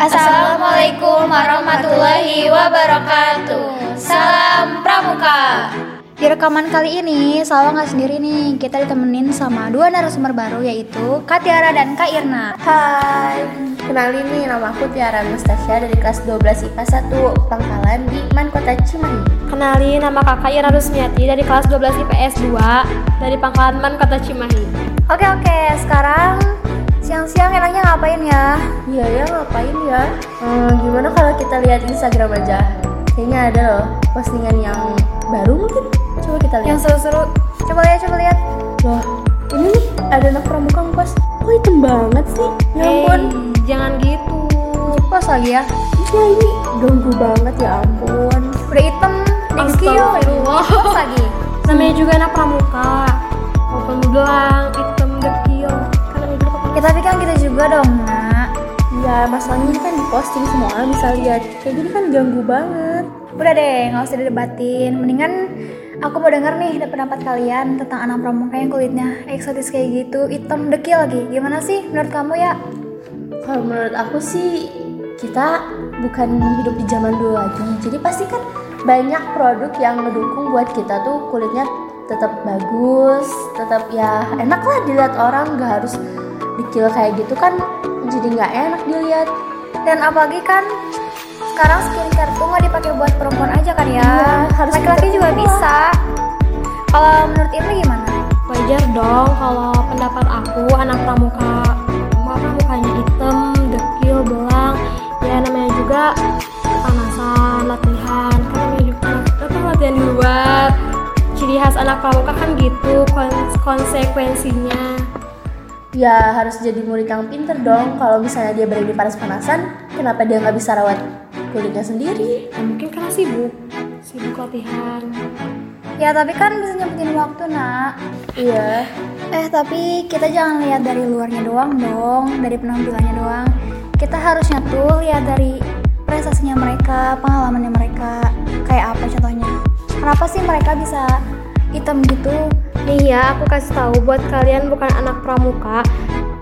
Assalamualaikum warahmatullahi wabarakatuh. Salam Pramuka. Di rekaman kali ini, Salwa nggak sendiri nih. Kita ditemenin sama dua narasumber baru yaitu Kak Tiara dan Kak Irna. Hai, kenalin nih nama aku Tiara Mustasya dari kelas 12 IPA 1 Pangkalan di Man Kota Cimahi. Kenalin nama kakak Ira Rusmiati dari kelas 12 IPS 2 dari Pangkalan Man Kota Cimahi. Oke oke, sekarang siang-siang enaknya ngapain ya? Iya ya, ngapain ya? Hmm, gimana kalau kita lihat Instagram aja? Kayaknya ada loh postingan yang baru mungkin. Coba kita lihat. Yang seru-seru. Coba lihat, coba lihat. Loh, ini nih ada anak pramuka ngkos. Kok hitam banget sih? Ya ampun. Eh, jangan gitu. Pas lagi ya. Ya ini ganggu banget ya ampun. Udah hitam. Astagfirullah. Pas lagi. Namanya juga anak pramuka. Walaupun belang, hitam, dekil. Juga pakai Ya tapi kan kita juga dong. Ya masalahnya ini kan diposting semua orang bisa lihat. Kayak gini kan ganggu banget. Udah deh, nggak usah didebatin. Mendingan aku mau denger nih pendapat kalian tentang anak pramuka yang kulitnya eksotis kayak gitu, hitam dekil lagi. Gimana sih menurut kamu ya? Kalau menurut aku sih kita bukan hidup di zaman dulu lagi. Jadi pasti kan banyak produk yang mendukung buat kita tuh kulitnya tetap bagus, tetap ya enak lah dilihat orang nggak harus dikil kayak gitu kan jadi nggak enak dilihat. Dan apalagi kan sekarang skincare tuh nggak dipakai buat perempuan aja kan ya? Iya, harus Laki-laki juga semua. bisa. Kalau menurut Irna gimana? wajar dong kalau pendapat aku anak pramuka mau pramukanya hitam, dekil, belang ya namanya juga panasan, latihan kan namanya juga apa latihan di luar ciri khas anak pramuka kan gitu kon- konsekuensinya Ya harus jadi murid yang pinter dong. Kalau misalnya dia berada di panas-panasan, kenapa dia nggak bisa rawat kulitnya sendiri? ya mungkin karena sibuk sibuk latihan Ya tapi kan bisa nyempetin waktu nak. Iya. Eh tapi kita jangan lihat dari luarnya doang dong, dari penampilannya doang. Kita harusnya tuh lihat dari prestasinya mereka, pengalamannya mereka. Kayak apa contohnya? Kenapa sih mereka bisa hitam gitu? Nih ya, aku kasih tahu buat kalian bukan anak pramuka.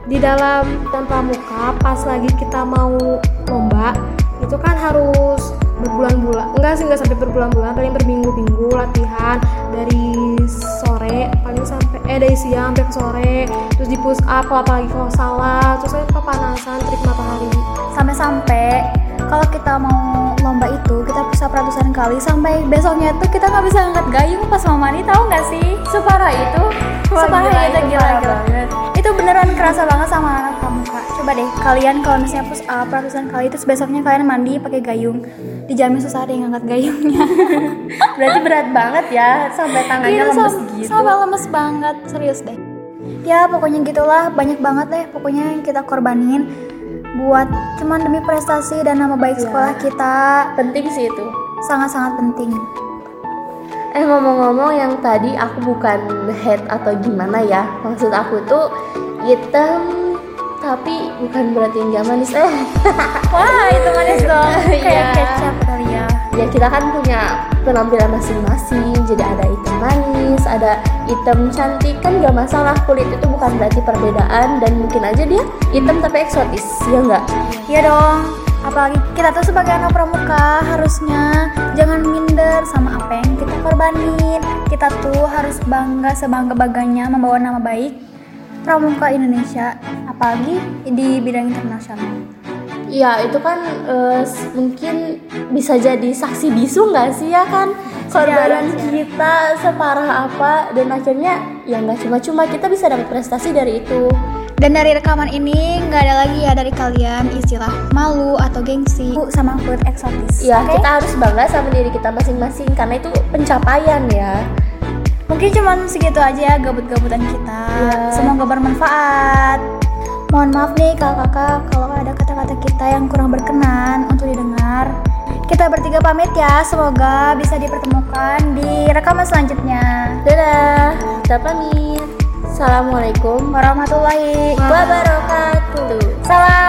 Di dalam dan pramuka, pas lagi kita mau lomba, itu kan harus berbulan-bulan. Enggak sih, enggak sampai berbulan-bulan, paling berminggu-minggu latihan dari sore paling sampai eh dari siang sampai sore, terus di push up kalau apalagi kalau salah, terus saya kepanasan, terik matahari. Sampai-sampai kalau kita mau lomba itu kita bisa ratusan kali sampai besoknya tuh kita nggak bisa angkat gayung pas mau mandi tahu nggak sih? Coba deh kalian kalau misalnya push up ratusan kali terus besoknya kalian mandi pakai gayung, dijamin susah ada yang angkat gayungnya. Berarti berat banget ya sampai tangannya Iya, lemes sam- gitu. Sampai lemes banget, serius deh. Ya pokoknya gitulah, banyak banget deh pokoknya yang kita korbanin buat cuman demi prestasi dan nama baik Iya. sekolah kita Penting sih itu. sangat-sangat penting. Eh ngomong-ngomong yang tadi aku bukan head atau gimana ya. Maksud aku tuh hitam tapi bukan berarti nggak manis. Eh Wah itu manis dong, kayak Iya. kecap kali ya. ya kita kan punya penampilan masing-masing. Jadi ada hitam manis, ada hitam cantik kan nggak masalah. Kulit itu bukan berarti perbedaan dan mungkin aja dia hitam tapi eksotis ya nggak? Iya dong, apalagi kita tuh sebagai anak pramuka harusnya jangan minder sama apa yang kita korbanin. Kita tuh harus bangga sebangga-bangganya membawa nama baik pramuka Indonesia, apalagi di bidang internasional. Iya itu kan s- mungkin bisa jadi saksi bisu nggak sih ya kan korbanan Sejarah, kita separah apa dan akhirnya ya nggak cuma-cuma kita bisa dapat prestasi dari itu. Dan dari rekaman ini nggak ada lagi ya dari kalian istilah malu atau gengsi sama kulit eksotis. Ya oke? kita harus bangga sama diri kita masing-masing karena itu pencapaian ya. Mungkin cuman segitu aja gabut-gabutan kita. Iya. Semoga bermanfaat. Mohon maaf nih kakak-kakak kalau ada kata-kata kita yang kurang berkenan untuk didengar. Kita bertiga pamit ya, semoga bisa dipertemukan di rekaman selanjutnya. Dadah, kita pamit. Assalamualaikum Warahmatullahi wabarakatuh. Salam.